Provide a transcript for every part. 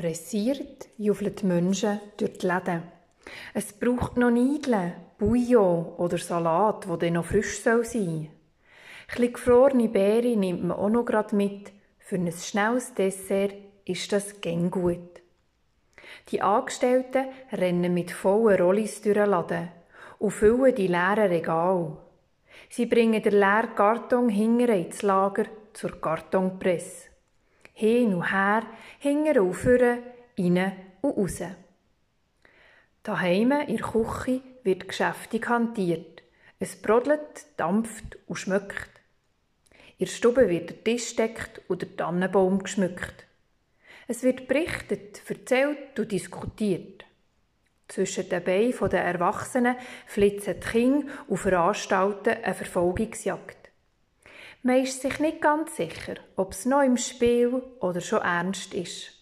Pressiert juffeln die Menschen durch die Läden. Es braucht noch Nudeln, Bouillon oder Salat, wo dann noch frisch sein soll. Ein gefrorene Beeren nimmt man auch noch grad mit. Für ein schnelles Dessert ist das gern gut. Die Angestellten rennen mit vollen Rollis durch den Laden und füllen die leeren Regale. Sie bringen den leeren Karton hinten ins Lager zur Kartonpresse hin und her, hinten und vorne, rein und raus. Daheim in der Küche wird geschäftig hantiert. Es brodelt, dampft und schmeckt. In der Stube wird der Tisch deckt und der Tannenbaum geschmückt. Es wird berichtet, erzählt und diskutiert. Zwischen den Beinen der Erwachsenen flitzen die Kinder und veranstalten eine Verfolgungsjagd. Man ist sich nicht ganz sicher, ob es noch im Spiel oder schon ernst ist.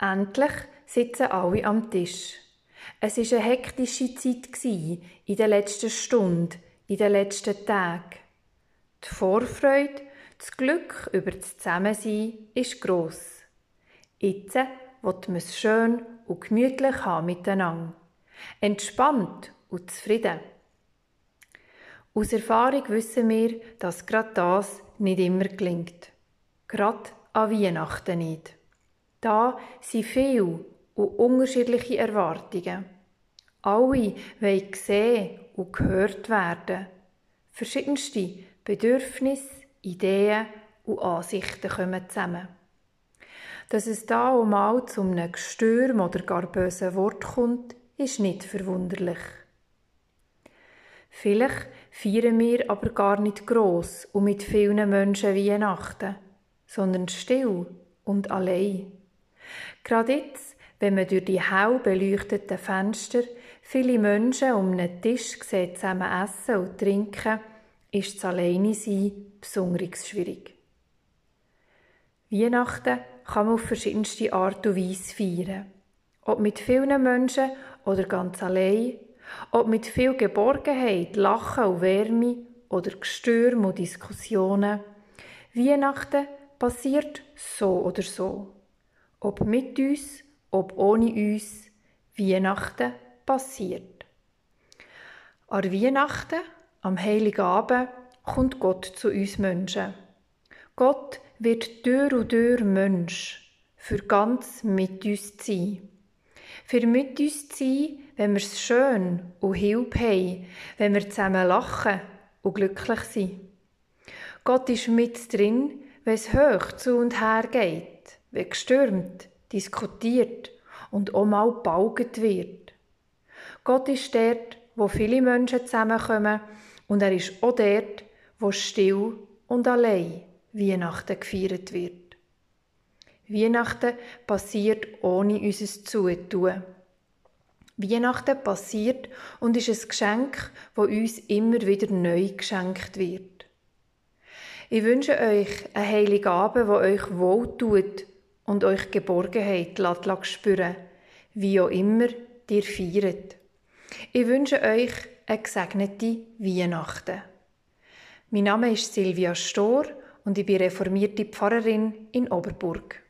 Endlich sitzen alle am Tisch. Es war eine hektische Zeit in den letzten Stunden, in den letzten Tagen. Die Vorfreude, das Glück über das Zusammensein ist gross. Jetzt wird man es schön und gemütlich haben miteinander. Entspannt und zufrieden. Aus Erfahrung wissen wir, dass gerade das nicht immer gelingt. Gerade an Weihnachten nicht. Da sind viele und unterschiedliche Erwartungen. Alle wollen gesehen und gehört werden. Verschiedenste Bedürfnisse, Ideen und Ansichten kommen zusammen. Dass es da auch mal zu einem Gestürm oder gar bösen Wort kommt, ist nicht verwunderlich. Vielleicht feiern wir aber gar nicht gross und mit vielen Menschen Weihnachten, sondern still und allein. Gerade jetzt, wenn man durch die hell beleuchteten Fenster viele Menschen um einen Tisch sieht, zusammen essen und trinken, ist das Alleine-Sein besonders schwierig. Weihnachten kann man auf verschiedenste Art und Weise feiern. Ob mit vielen Menschen oder ganz allein ob mit viel Geborgenheit, Lachen und Wärme oder Gestürm und Diskussionen. Weihnachten passiert so oder so. Ob mit uns, ob ohne uns, Weihnachten passiert. An Weihnachten, am Heiligen Abend, kommt Gott zu uns Menschen. Gott wird Tür und Tür Mensch, für ganz mit uns zu sein. Für mit uns zu sein, wenn wir es schön und Hilfe haben, wenn wir zusammen lachen und glücklich sind. Gott ist mit drin, wenn es hoch zu und her geht, wenn gestürmt, diskutiert und auch mal gebaugt wird. Gott ist dort, wo viele Menschen zusammenkommen und er ist auch dort, wo still und allein Weihnachten gefeiert wird. Weihnachten passiert ohne unser Zutun. Weihnachten passiert und ist ein Geschenk, das uns immer wieder neu geschenkt wird. Ich wünsche euch einen heiligen Abend, der euch wohltut und euch Geborgenheit lässt spüren, wie auch immer ihr feiert. Ich wünsche euch eine gesegnete Weihnachten. Mein Name ist Silvia Stor und ich bin reformierte Pfarrerin in Oberburg.